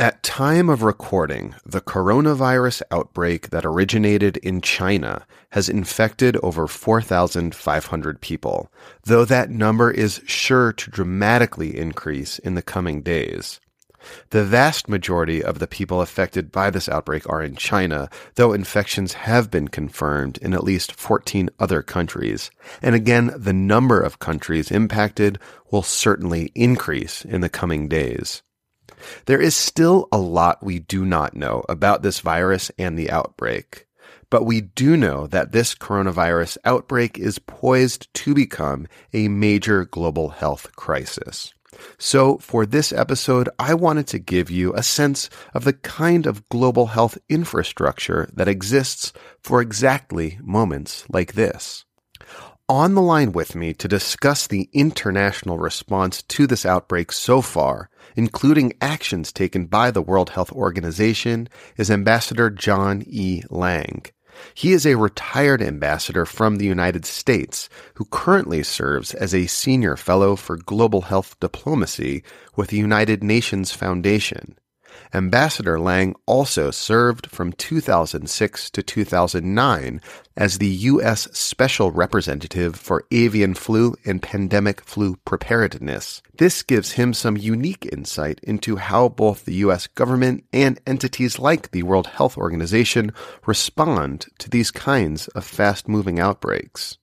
At time of recording, the coronavirus outbreak that originated in China has infected over 4,500 people, though that number is sure to dramatically increase in the coming days. The vast majority of the people affected by this outbreak are in China, though infections have been confirmed in at least 14 other countries. And again, the number of countries impacted will certainly increase in the coming days. There is still a lot we do not know about this virus and the outbreak. But we do know that this coronavirus outbreak is poised to become a major global health crisis. So, for this episode, I wanted to give you a sense of the kind of global health infrastructure that exists for exactly moments like this. On the line with me to discuss the international response to this outbreak so far including actions taken by the World Health Organization, is Ambassador John E. Lange. He is a retired ambassador from the United States who currently serves as a senior fellow for global health diplomacy with the United Nations Foundation. Ambassador Lange also served from 2006 to 2009 as the U.S. Special Representative for Avian Flu and Pandemic Flu Preparedness. This gives him some unique insight into how both the U.S. government and entities like the World Health Organization respond to these kinds of fast moving outbreaks.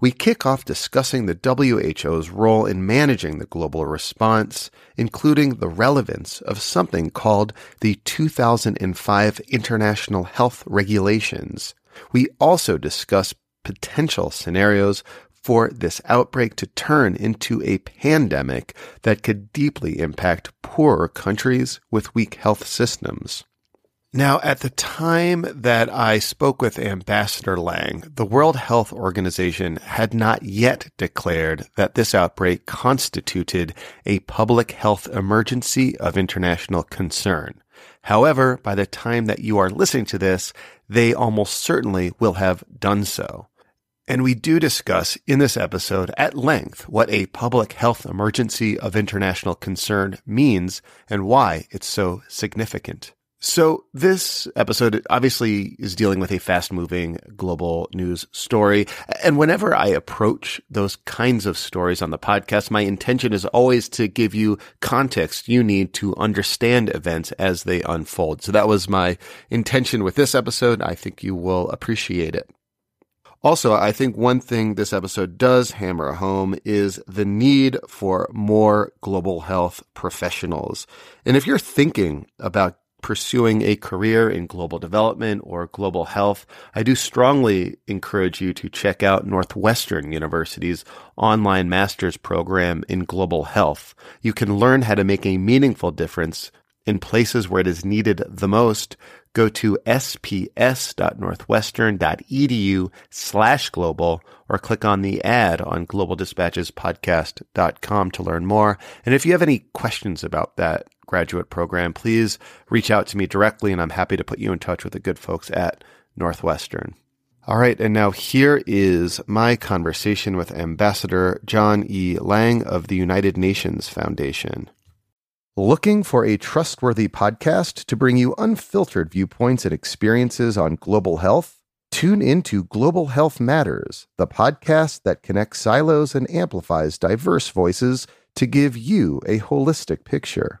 We kick off discussing the WHO's role in managing the global response, including the relevance of something called the 2005 International Health Regulations. We also discuss potential scenarios for this outbreak to turn into a pandemic that could deeply impact poorer countries with weak health systems. Now, at the time that I spoke with Ambassador Lange, the World Health Organization had not yet declared that this outbreak constituted a public health emergency of international concern. However, by the time that you are listening to this, they almost certainly will have done so. And we do discuss in this episode at length what a public health emergency of international concern means and why it's so significant. So this episode obviously is dealing with a fast moving global news story. And whenever I approach those kinds of stories on the podcast, my intention is always to give you context you need to understand events as they unfold. So that was my intention with this episode. I think you will appreciate it. Also, I think one thing this episode does hammer home is the need for more global health professionals. And if you're thinking about pursuing a career in global development or global health, I do strongly encourage you to check out Northwestern University's online master's program in global health. You can learn how to make a meaningful difference in places where it is needed the most. Go to sps.northwestern.edu slash global or click on the ad on globaldispatchespodcast.com to learn more. And if you have any questions about that, graduate program, please reach out to me directly and I'm happy to put you in touch with the good folks at Northwestern. All right, and now here is my conversation with Ambassador John E. Lange of the United Nations Foundation. Looking for a trustworthy podcast to bring you unfiltered viewpoints and experiences on global health? Tune into Global Health Matters, the podcast that connects silos and amplifies diverse voices to give you a holistic picture.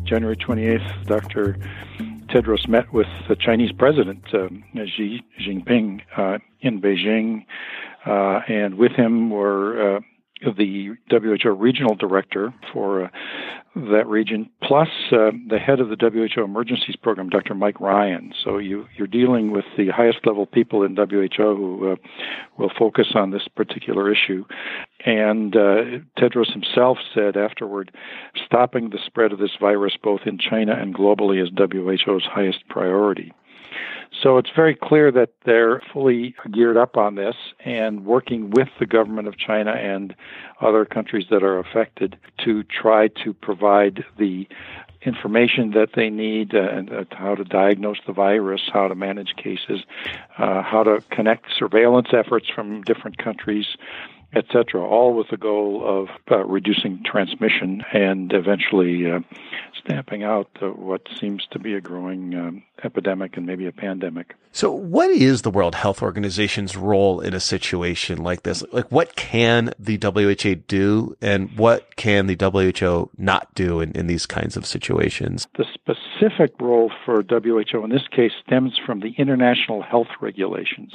January 28th, Dr. Tedros met with the Chinese president um, Xi Jinping uh, in Beijing, uh, and with him were uh, the WHO regional director for uh, that region, plus uh, the head of the WHO emergencies program, Dr. Mike Ryan. So you, you're dealing with the highest level people in WHO who uh, will focus on this particular issue. And uh, Tedros himself said afterward, stopping the spread of this virus both in China and globally is WHO's highest priority. So it's very clear that they're fully geared up on this and working with the government of China and other countries that are affected to try to provide the information that they need, and uh, how to diagnose the virus, how to manage cases, uh, how to connect surveillance efforts from different countries, etc., all with the goal of uh, reducing transmission and eventually uh, stamping out uh, what seems to be a growing um, epidemic and maybe a pandemic. So, what is the World Health Organization's role in a situation like this? Like, what can the WHO do, and what can the WHO not do in, in these kinds of situations? The specific role for WHO in this case stems from the international health regulations.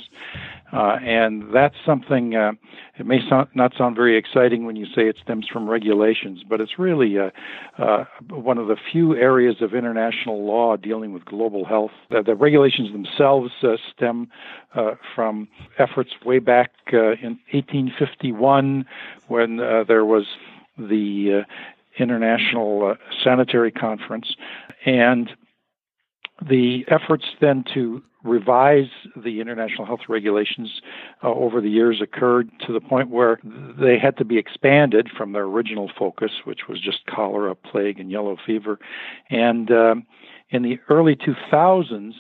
Uh, and that's something, uh, it may not sound very exciting when you say it stems from regulations, but it's really uh, uh one of the few areas of international law dealing with global health. The, the regulations themselves uh, stem uh, from efforts way back in 1851 when there was the International Sanitary Conference. And the efforts then to revise the international health regulations uh, over the years occurred to the point where they had to be expanded from their original focus, which was just cholera, plague, and yellow fever. And um, in the early 2000s,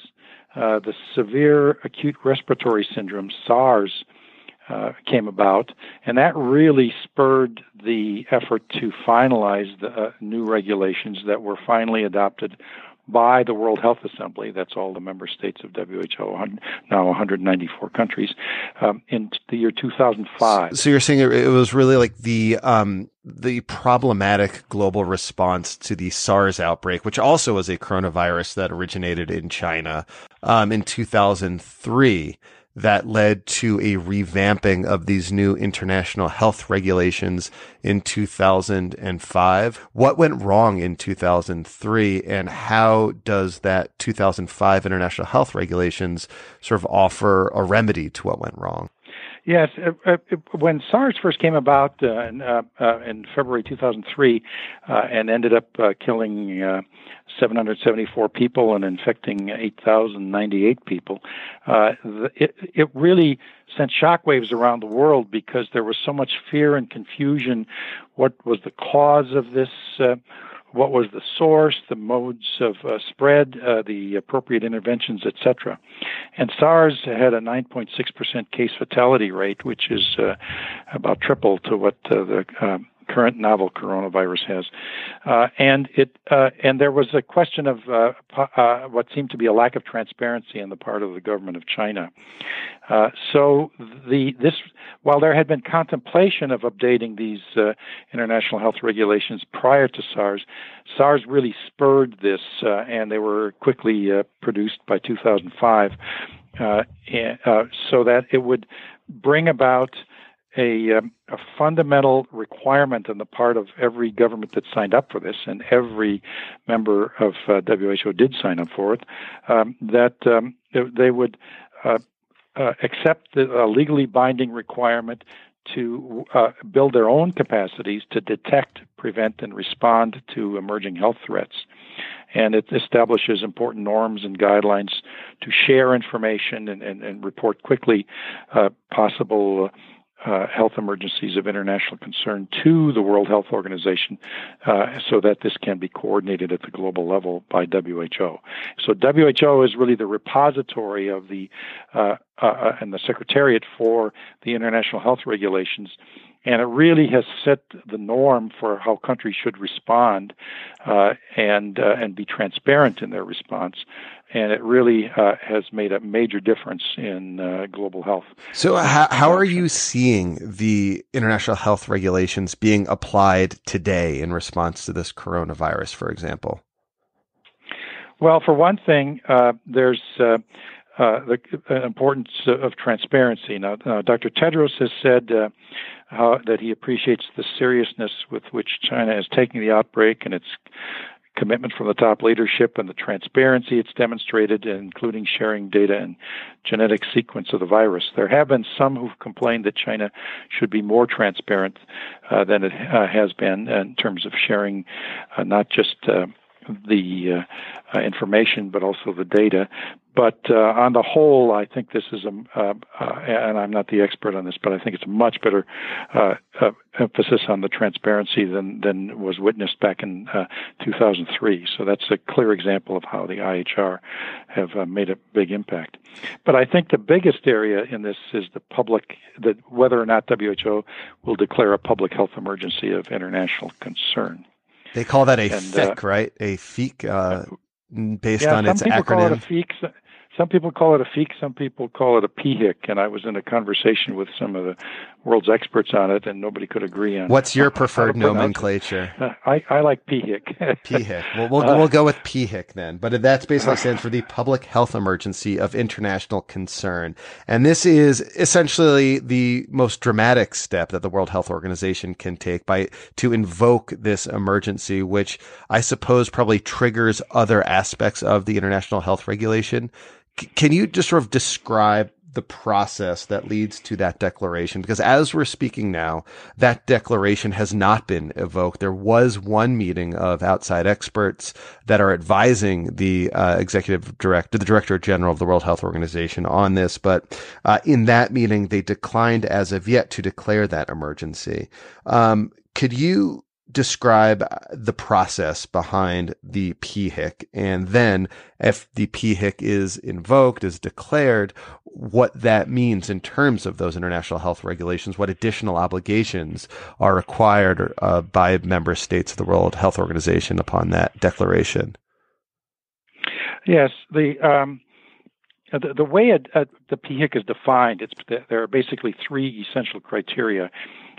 uh, the severe acute respiratory syndrome, SARS, uh, came about, and that really spurred the effort to finalize the uh, new regulations that were finally adopted by the World Health Assembly, that's all the member states of WHO, now 194 countries, um, in the year 2005. So you're saying it was really like the um, the problematic global response to the SARS outbreak, which also was a coronavirus that originated in China um, in 2003 that led to a revamping of these new international health regulations in 2005. What went wrong in 2003 and how does that 2005 international health regulations sort of offer a remedy to what went wrong? Yes, uh, uh, when SARS first came about uh, in, uh, uh in, February 2003 uh, and ended up killing 774 people and infecting 8,098 people, it, it really sent shockwaves around the world because there was so much fear and confusion. What was the cause of this? What was the source, the modes of uh, spread, uh, the appropriate interventions, etc. And SARS had a 9.6% case fatality rate, which is uh, about triple to what uh, the um, current novel coronavirus has. Uh, and it uh, and there was a question of uh, uh, what seemed to be a lack of transparency on the part of the government of China. Uh, so the this while there had been contemplation of updating these uh, international health regulations prior to SARS, SARS really spurred this, and they were quickly produced by 2005, and, so that it would bring about a, um, a, fundamental requirement on the part of every government that signed up for this, and every member of uh, WHO did sign up for it, um, that um, they would uh, uh, accept the legally binding requirement to uh, build their own capacities to detect, prevent, and respond to emerging health threats. And it establishes important norms and guidelines to share information and, and, and report quickly uh, possible uh, health emergencies of international concern to the World Health Organization uh, so that this can be coordinated at the global level by WHO. So WHO is really the repository of the uh, uh, uh and the secretariat for the international health regulations and it really has set the norm for how countries should respond uh, and uh, and be transparent in their response. And it really uh, has made a major difference in uh, global health. So, how, how are you seeing the international health regulations being applied today in response to this coronavirus, for example? Well, for one thing, uh, there's uh, uh, the importance of transparency. Now, Dr. Tedros has said how, that he appreciates the seriousness with which China is taking the outbreak and its commitment from the top leadership and the transparency it's demonstrated, including sharing data and genetic sequence of the virus. There have been some who've complained that China should be more transparent uh, than it uh, has been in terms of sharing uh, not just uh, the uh, uh, information, but also the data. But uh, on the whole, I think this is a, uh, uh, and I'm not the expert on this, but I think it's a much better uh, emphasis on the transparency than than was witnessed back in 2003. So that's a clear example of how the IHR have made a big impact. But I think the biggest area in this is the public, that whether or not WHO will declare a public health emergency of international concern. They call that a and, FIC, uh, right? A FIC, uh, based yeah, on its acronym. Some people call it. Some people call it a FIC, some people call it a PHIC, and I was in a conversation with some of the world's experts on it, and nobody could agree on. What's your preferred nomenclature? Uh, I, I like PHIC. PHIC. Well, we'll, uh, we'll go with PHIC then, but that's basically stands for the Public Health Emergency of International Concern, and this is essentially the most dramatic step that the World Health Organization can take by to invoke this emergency, which I suppose probably triggers other aspects of the international health regulation can you just sort of describe the process that leads to that declaration? Because as we're speaking now, that declaration has not been evoked. There was one meeting of outside experts that are advising the uh, executive director, the director general of the World Health Organization on this, but uh, in that meeting, they declined as of yet to declare that emergency. Um, could you describe the process behind the PHIC and then if the PHIC is invoked, is declared, what that means in terms of those international health regulations, what additional obligations are required uh, by member states of the World Health Organization upon that declaration. Yes, the um, the, the, way uh, the PHIC is defined, there are basically three essential criteria.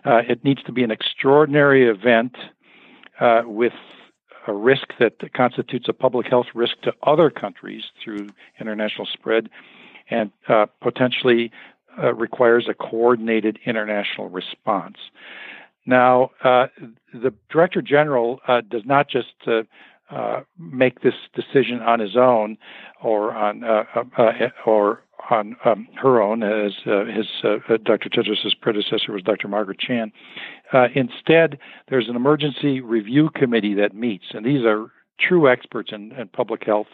Uh, it needs to be an extraordinary event uh, with a risk that constitutes a public health risk to other countries through international spread and uh, potentially uh, requires a coordinated international response. Now, uh, the Director General uh, does not just make this decision on his own or on or on um, her own, as uh, his uh, uh Dr. Tedros' predecessor was Dr. Margaret Chan. Uh, instead, there's an emergency review committee that meets, and these are true experts in, in public health,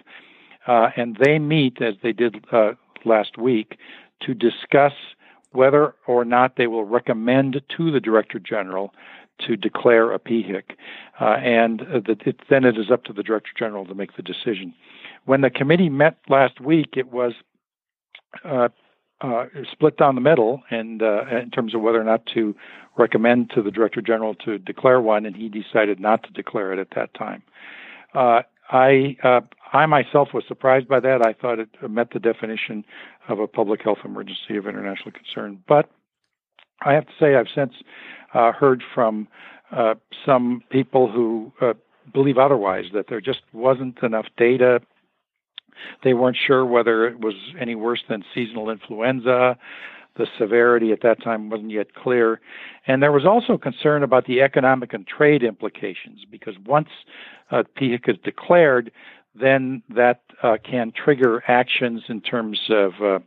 uh, and they meet as they did uh, last week to discuss whether or not they will recommend to the Director General to declare a PHIC, uh, and the, it, then it is up to the Director General to make the decision. When the committee met last week, it was uh, uh, split down the middle, and uh, in terms of whether or not to recommend to the director general to declare one, and he decided not to declare it at that time. Uh, I uh, I myself was surprised by that. I thought it met the definition of a public health emergency of international concern, but I have to say I've since uh, heard from some people who believe otherwise that there just wasn't enough data they weren't sure whether it was any worse than seasonal influenza. The severity at that time wasn't yet clear. And there was also concern about the economic and trade implications because once uh, PHIC is declared, then that uh, can trigger actions in terms of uh,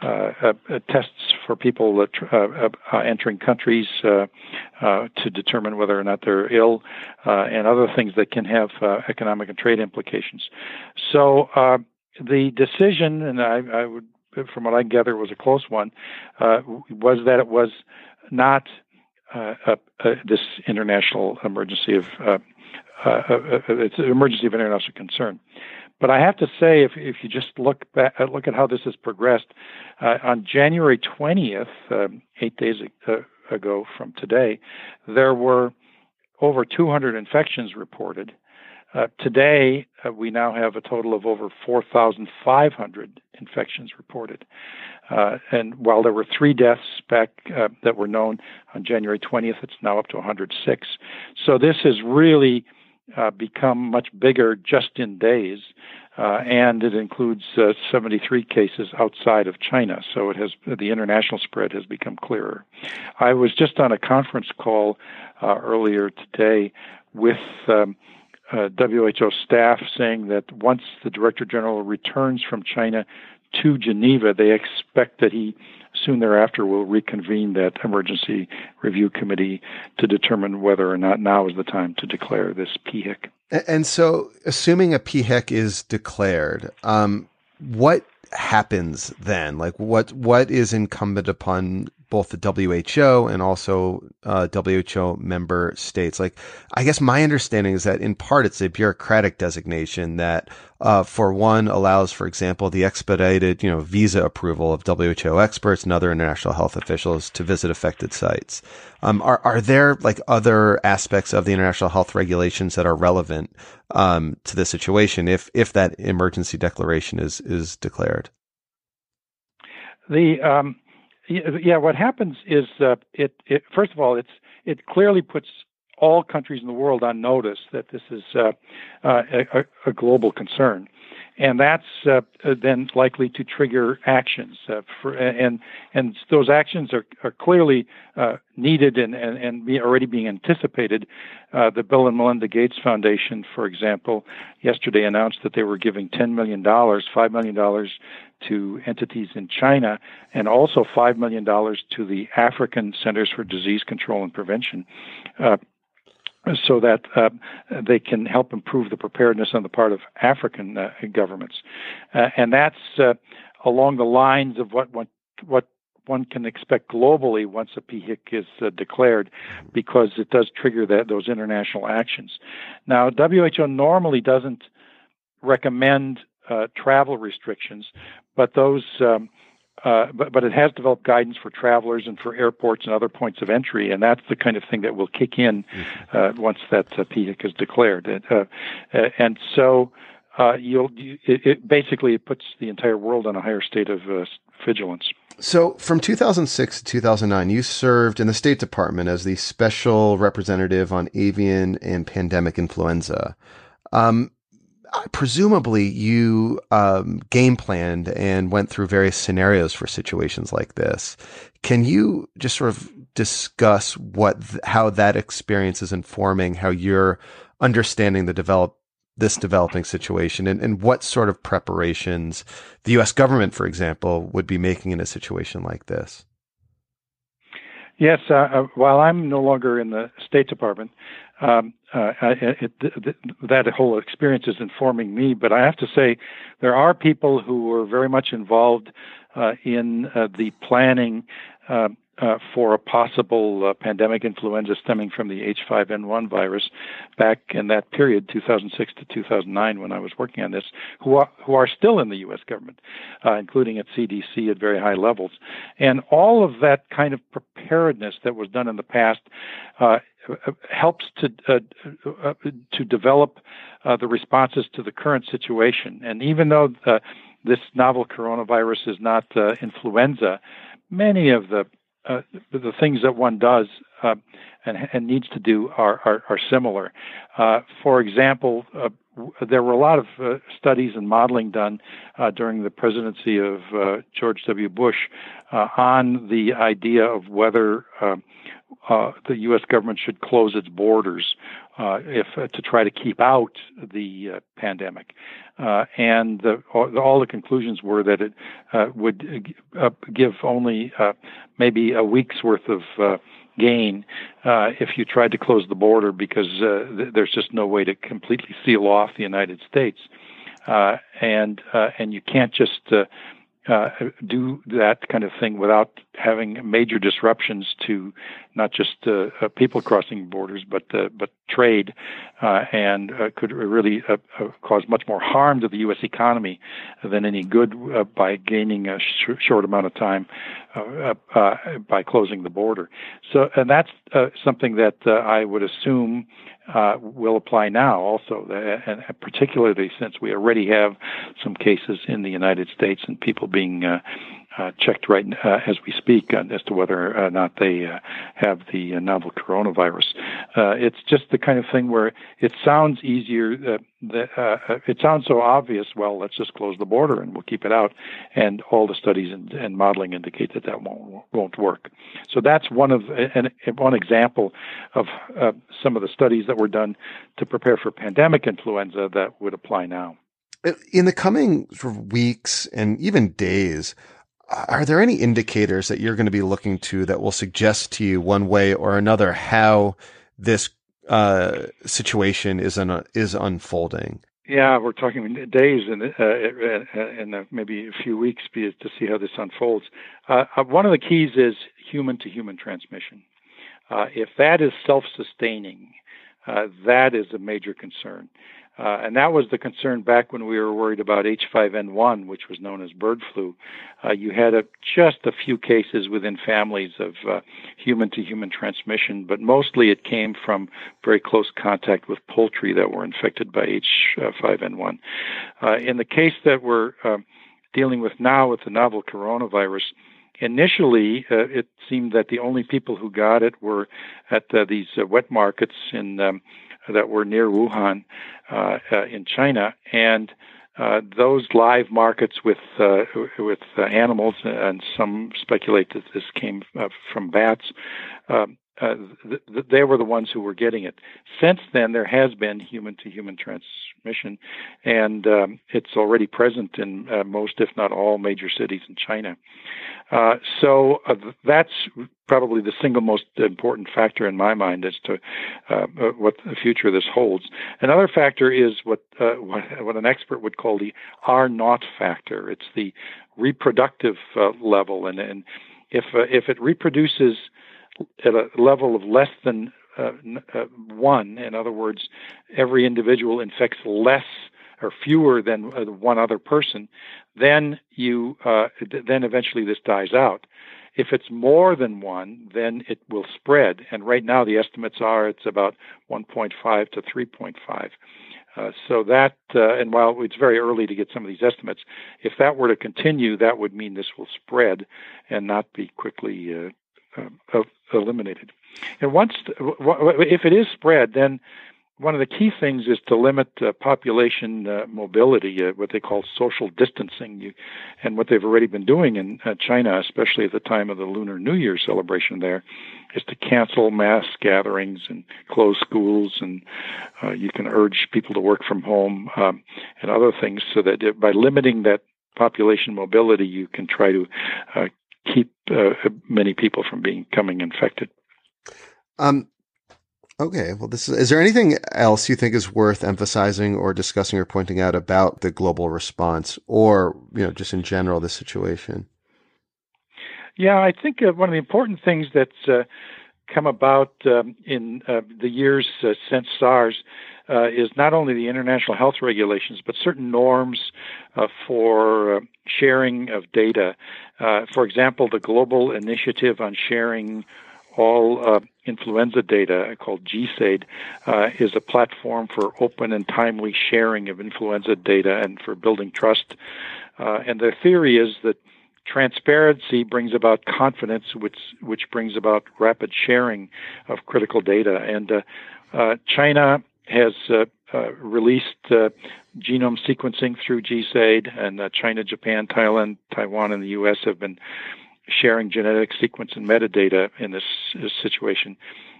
uh, uh tests for people uh, uh, entering countries to determine whether or not they're ill, and other things that can have economic and trade implications. So the decision, and I, I, would, from what I gather, was a close one, was that it was not this international emergency of uh, uh, uh, it's an emergency of international concern. But I have to say, if if you just look back, look at how this has progressed, uh, on January 20th, um, eight days ago from today, there were over 200 infections reported. Uh, today, uh, we now have a total of over 4,500 infections reported. Uh, and while there were three deaths back that were known on January 20th, it's now up to 106. So this has really uh, become much bigger just in days, uh, and it includes uh, 73 cases outside of China. So it has the international spread has become clearer. I was just on a conference call uh, earlier today with. Um, uh, WHO staff saying that once the Director General returns from China to Geneva, they expect that he soon thereafter will reconvene that emergency review committee to determine whether or not now is the time to declare this PHIC. And so, assuming a PHIC is declared, um, what happens then? Like, what what is incumbent upon both the WHO and also uh, WHO member states. Like, I guess my understanding is that in part it's a bureaucratic designation that, uh, for one, allows, for example, the expedited, you know, visa approval of WHO experts and other international health officials to visit affected sites. Um, are are there like other aspects of the international health regulations that are relevant um, to the situation if if that emergency declaration is is declared? The um, yeah, what happens is uh, it, it, First of all, it's it clearly puts all countries in the world on notice that this is uh, uh, a, a, global concern, and that's uh, then likely to trigger actions. Uh, for, and and those actions are, are clearly uh, needed and and, and be already being anticipated. Uh, the Bill and Melinda Gates Foundation, for example, yesterday announced that they were giving ten million dollars, five million dollars to entities in China, and also five million dollars to the African Centers for Disease Control and Prevention. So that uh, they can help improve the preparedness on the part of African uh, governments, uh, and that's uh, along the lines of what what what one can expect globally once a PHIC is uh, declared, because it does trigger that those international actions. Now, WHO normally doesn't recommend uh, travel restrictions, but those um, uh, but, but it has developed guidance for travelers and for airports and other points of entry, and that's the kind of thing that will kick in mm-hmm. uh, once that uh, PHIC is declared. Uh, uh, and so uh, you'll you, it, it, basically it puts the entire world on a higher state of uh, vigilance. So, from 2006 to 2009, you served in the State Department as the special representative on avian and pandemic influenza. Um, presumably you um, game planned and went through various scenarios for situations like this. Can you just sort of discuss what how that experience is informing how you're understanding the develop this developing situation and, and what sort of preparations the U.S. government, for example, would be making in a situation like this? Yes, uh, uh, while I'm no longer in the State Department, um, uh, it, that whole experience is informing me. But I have to say, there are people who were very much involved uh, in uh, the planning uh, uh, for a possible uh, pandemic influenza stemming from the H5N1 virus back in that period, 2006 to 2009, when I was working on this, who are, who are still in the U.S. government, uh, including at CDC at very high levels. And all of that kind of preparedness that was done in the past helps to uh, uh, to develop the responses to the current situation. And even though this novel coronavirus is not influenza, many of the uh, the things that one does uh, and, and, needs to do are, are, are similar. Uh, for example, uh, there were a lot of uh, studies and modeling done uh, during the presidency of George W. Bush on the idea of whether the U.S. government should close its borders uh, if uh, to try to keep out the uh, pandemic. Uh, and the, all, the conclusions were that it uh, would uh, give only maybe a week's worth of gain uh, if you tried to close the border because uh, th- there's just no way to completely seal off the United States. Uh, and and you can't just uh, do that kind of thing without having major disruptions to not just uh, uh, people crossing borders, but uh, but trade, uh, and uh, could really cause much more harm to the U.S. economy than any good by gaining a sh- short amount of time by closing the border. So, and that's something that I would assume uh, will apply now also, and particularly since we already have some cases in the United States and people being uh, uh, checked right uh, as we speak uh, as to whether or not they uh, have the uh, novel coronavirus. Uh, it's just the kind of thing where it sounds easier. That, it sounds so obvious. Well, let's just close the border and we'll keep it out. And all the studies and, and modeling indicate that that won't won't work. So that's one of an, one example of some of the studies that were done to prepare for pandemic influenza that would apply now. In the coming sort of weeks and even days, are there any indicators that you're going to be looking to that will suggest to you one way or another how this uh, situation is is unfolding? Yeah, we're talking days and uh, uh, maybe a few weeks to see how this unfolds. Uh, uh, one of the keys is human to human transmission. Uh, if that is self-sustaining, that is a major concern. Uh, and that was the concern back when we were worried about H5N1, which was known as bird flu. Uh, you had a, just a few cases within families of human to human transmission, but mostly it came from very close contact with poultry that were infected by H5N1. Uh, in the case that we're uh, dealing with now with the novel coronavirus, initially uh, it seemed that the only people who got it were at uh, these uh, wet markets in um, that were near Wuhan uh, uh, in China, and uh, those live markets with uh, with animals, and some speculate that this came from bats. Um, uh, th- th- they were the ones who were getting it. Since then, there has been human to human transmission, and um, it's already present in uh, most, if not all, major cities in China. Uh, so uh, that's probably the single most important factor in my mind as to uh, uh, what the future this holds. Another factor is what, what, what an expert would call the R naught factor. It's the reproductive level, and and if if it reproduces at a level of less than uh, uh, one. In other words, every individual infects less or fewer than uh, one other person. Then you uh, then eventually this dies out. If it's more than one, then it will spread. And right now the estimates are it's about 1.5 to 3.5. Uh, so that, uh, and while it's very early to get some of these estimates, if that were to continue, that would mean this will spread and not be quickly uh, uh, eliminated. And once, if it is spread, then one of the key things is to limit uh, population uh, mobility, uh, what they call social distancing. You, and what they've already been doing in uh, China, especially at the time of the Lunar New Year celebration there, is to cancel mass gatherings and close schools. And uh, you can urge people to work from home um, and other things so that it, by limiting that population mobility, you can try to uh, keep uh, many people from becoming infected. Um, okay. Well, this is, is there anything else you think is worth emphasizing or discussing or pointing out about the global response or, you know, just in general, the situation? Yeah, I think uh, one of the important things that's uh, come about um, in uh, the years uh, since SARS uh, is not only the international health regulations, but certain norms uh, for uh, sharing of data. Uh, for example, the Global Initiative on Sharing All uh, Influenza Data, called GISAID, uh, is a platform for open and timely sharing of influenza data and for building trust. and the theory is that transparency brings about confidence, which which brings about rapid sharing of critical data. And uh, uh, China has uh, uh, released uh, genome sequencing through GISAID, and uh, China, Japan, Thailand, Taiwan, and the U.S. have been sharing genetic sequence and metadata in this, this situation.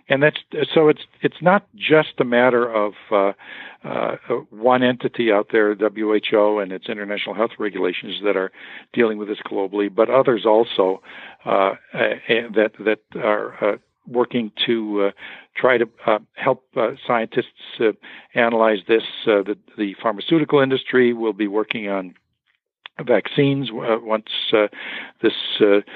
And that's so it's it's not just a matter of uh, uh, one entity out there, WHO and its international health regulations that are dealing with this globally, but others also uh, that that are working to uh, try to uh, help uh, scientists uh, analyze this. Uh, the, the, pharmaceutical industry will be working on vaccines uh, once this the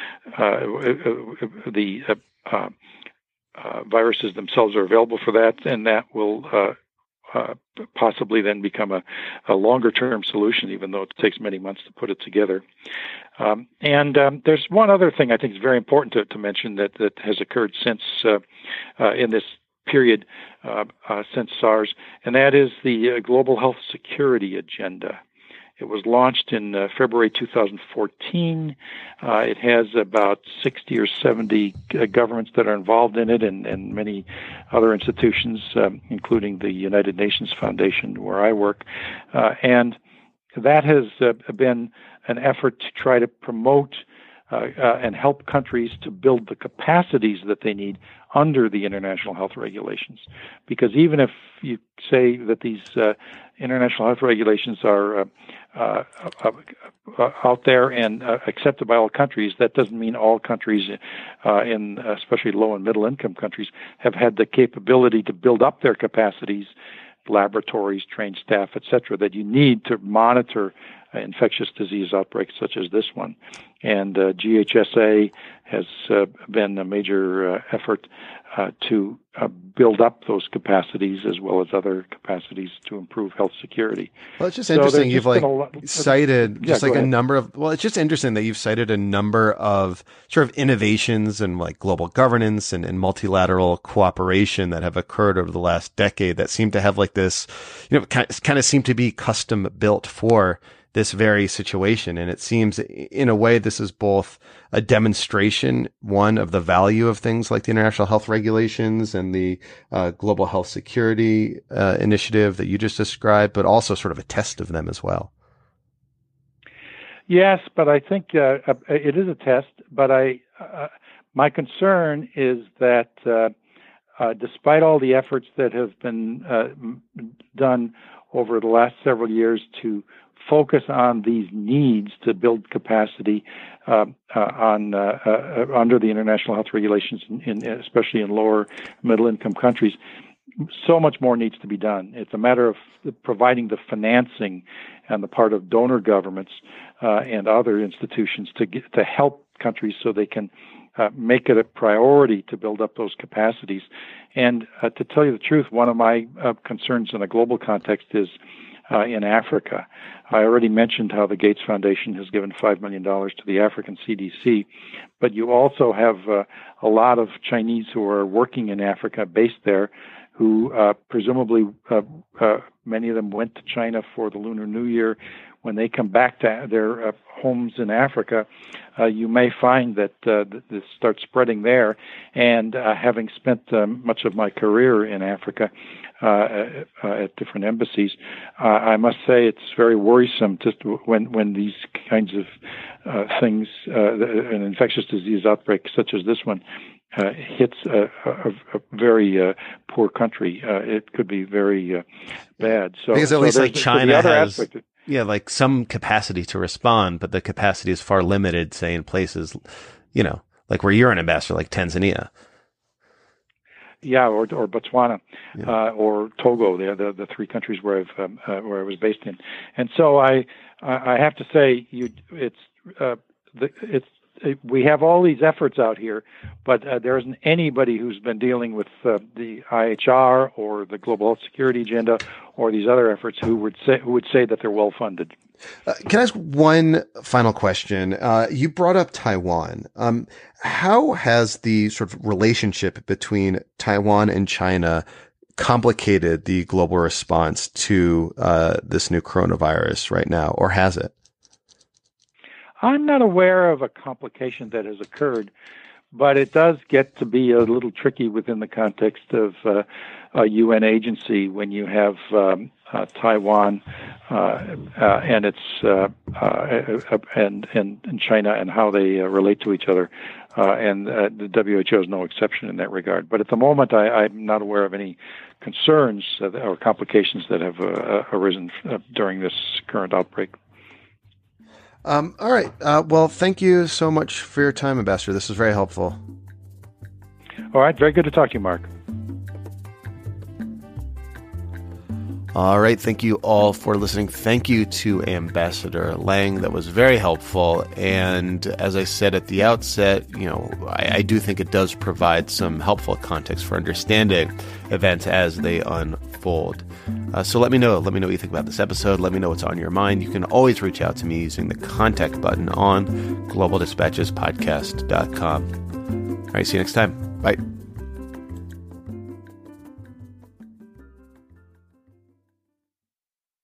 viruses themselves are available for that, and that will uh, possibly then become a, a longer term solution, even though it takes many months to put it together. Um, and um, there's one other thing I think is very important to, to mention that, that has occurred since uh, uh, in this period uh, uh, since SARS, and that is the global health security agenda. It was launched in uh, February 2014. Uh, it has about 60 or 70 uh, governments that are involved in it and, and many other institutions, um, including the United Nations Foundation, where I work. Uh, and that has uh, been an effort to try to promote uh, uh, and help countries to build the capacities that they need under the international health regulations. Because even if you say that these uh, international health regulations are uh, uh, out there and accepted by all countries, that doesn't mean all countries, in especially low and middle income countries, have had the capability to build up their capacities laboratories, trained staff, etc., that you need to monitor infectious disease outbreaks such as this one. And uh, GHSA has uh, been a major uh, effort uh, to uh, build up those capacities as well as other capacities to improve health security. Well, it's just so interesting. You've like lot, cited just like a number of. Well, it's just interesting that you've cited a number of sort of innovations and like global governance and, and multilateral cooperation that have occurred over the last decade that seem to have like this, you know, kind kind of seem to be custom built for this very situation. And it seems in a way, this is both a demonstration, one of the value of things like the international health regulations and the uh, global health security uh, initiative that you just described, but also sort of a test of them as well. Yes, but I think uh, uh it is a test. But I, uh, my concern is that uh, despite all the efforts that have been done over the last several years to focus on these needs to build capacity uh, uh, on uh, uh under the international health regulations, in, in, especially in lower middle income countries. So much more needs to be done. It's a matter of providing the financing on the part of donor governments uh, and other institutions to get, to help countries so they can uh, make it a priority to build up those capacities. And to tell you the truth, one of my concerns in a global context is uh, in Africa. I already mentioned how the Gates Foundation has given $5 million to the African CDC, but you also have uh, a lot of Chinese who are working in Africa, based there, who uh, presumably uh, uh, many of them went to China for the Lunar New Year. When they come back to their uh, homes in Africa, you may find that this starts spreading there. And having spent much of my career in Africa, at different embassies. Uh, I must say it's very worrisome just when when these kinds of things, an infectious disease outbreak such as this one, uh, hits a, a, a very uh, poor country, uh, it could be very bad. So because at so least like China has, of, yeah, like some capacity to respond, but the capacity is far limited. Say in places, you know, like where you're an ambassador, like Tanzania yeah, or or Botswana, yeah. uh, or Togo. They're the the three countries where I've um, uh, where I was based in, and so I I have to say you it's uh, the, it's we have all these efforts out here, but uh, there isn't anybody who's been dealing with uh, the IHR or the global health security agenda or these other efforts who would say who would say that they're well funded. Uh, can I ask one final question? Uh, you brought up Taiwan. Um, how has the sort of relationship between Taiwan and China complicated the global response to uh, this new coronavirus right now, or has it? I'm not aware of a complication that has occurred, but it does get to be a little tricky within the context of uh, a UN agency when you have um, uh, Taiwan uh, uh and its uh, uh, and, and and China and how they relate to each other. and the WHO is no exception in that regard. But at the moment, I, am not aware of any concerns or complications that have arisen during this current outbreak. Um, all right. Uh, well, thank you so much for your time, Ambassador. This was very helpful. All right. Very good to talk to you, Mark. All right. Thank you all for listening. Thank you to Ambassador Lange. That was very helpful. And as I said at the outset, you know, I, I do think it does provide some helpful context for understanding events as they unfold. Uh, so let me know. Let me know what you think about this episode. Let me know what's on your mind. You can always reach out to me using the contact button on globaldispatchespodcast.com. All right. See you next time. Bye.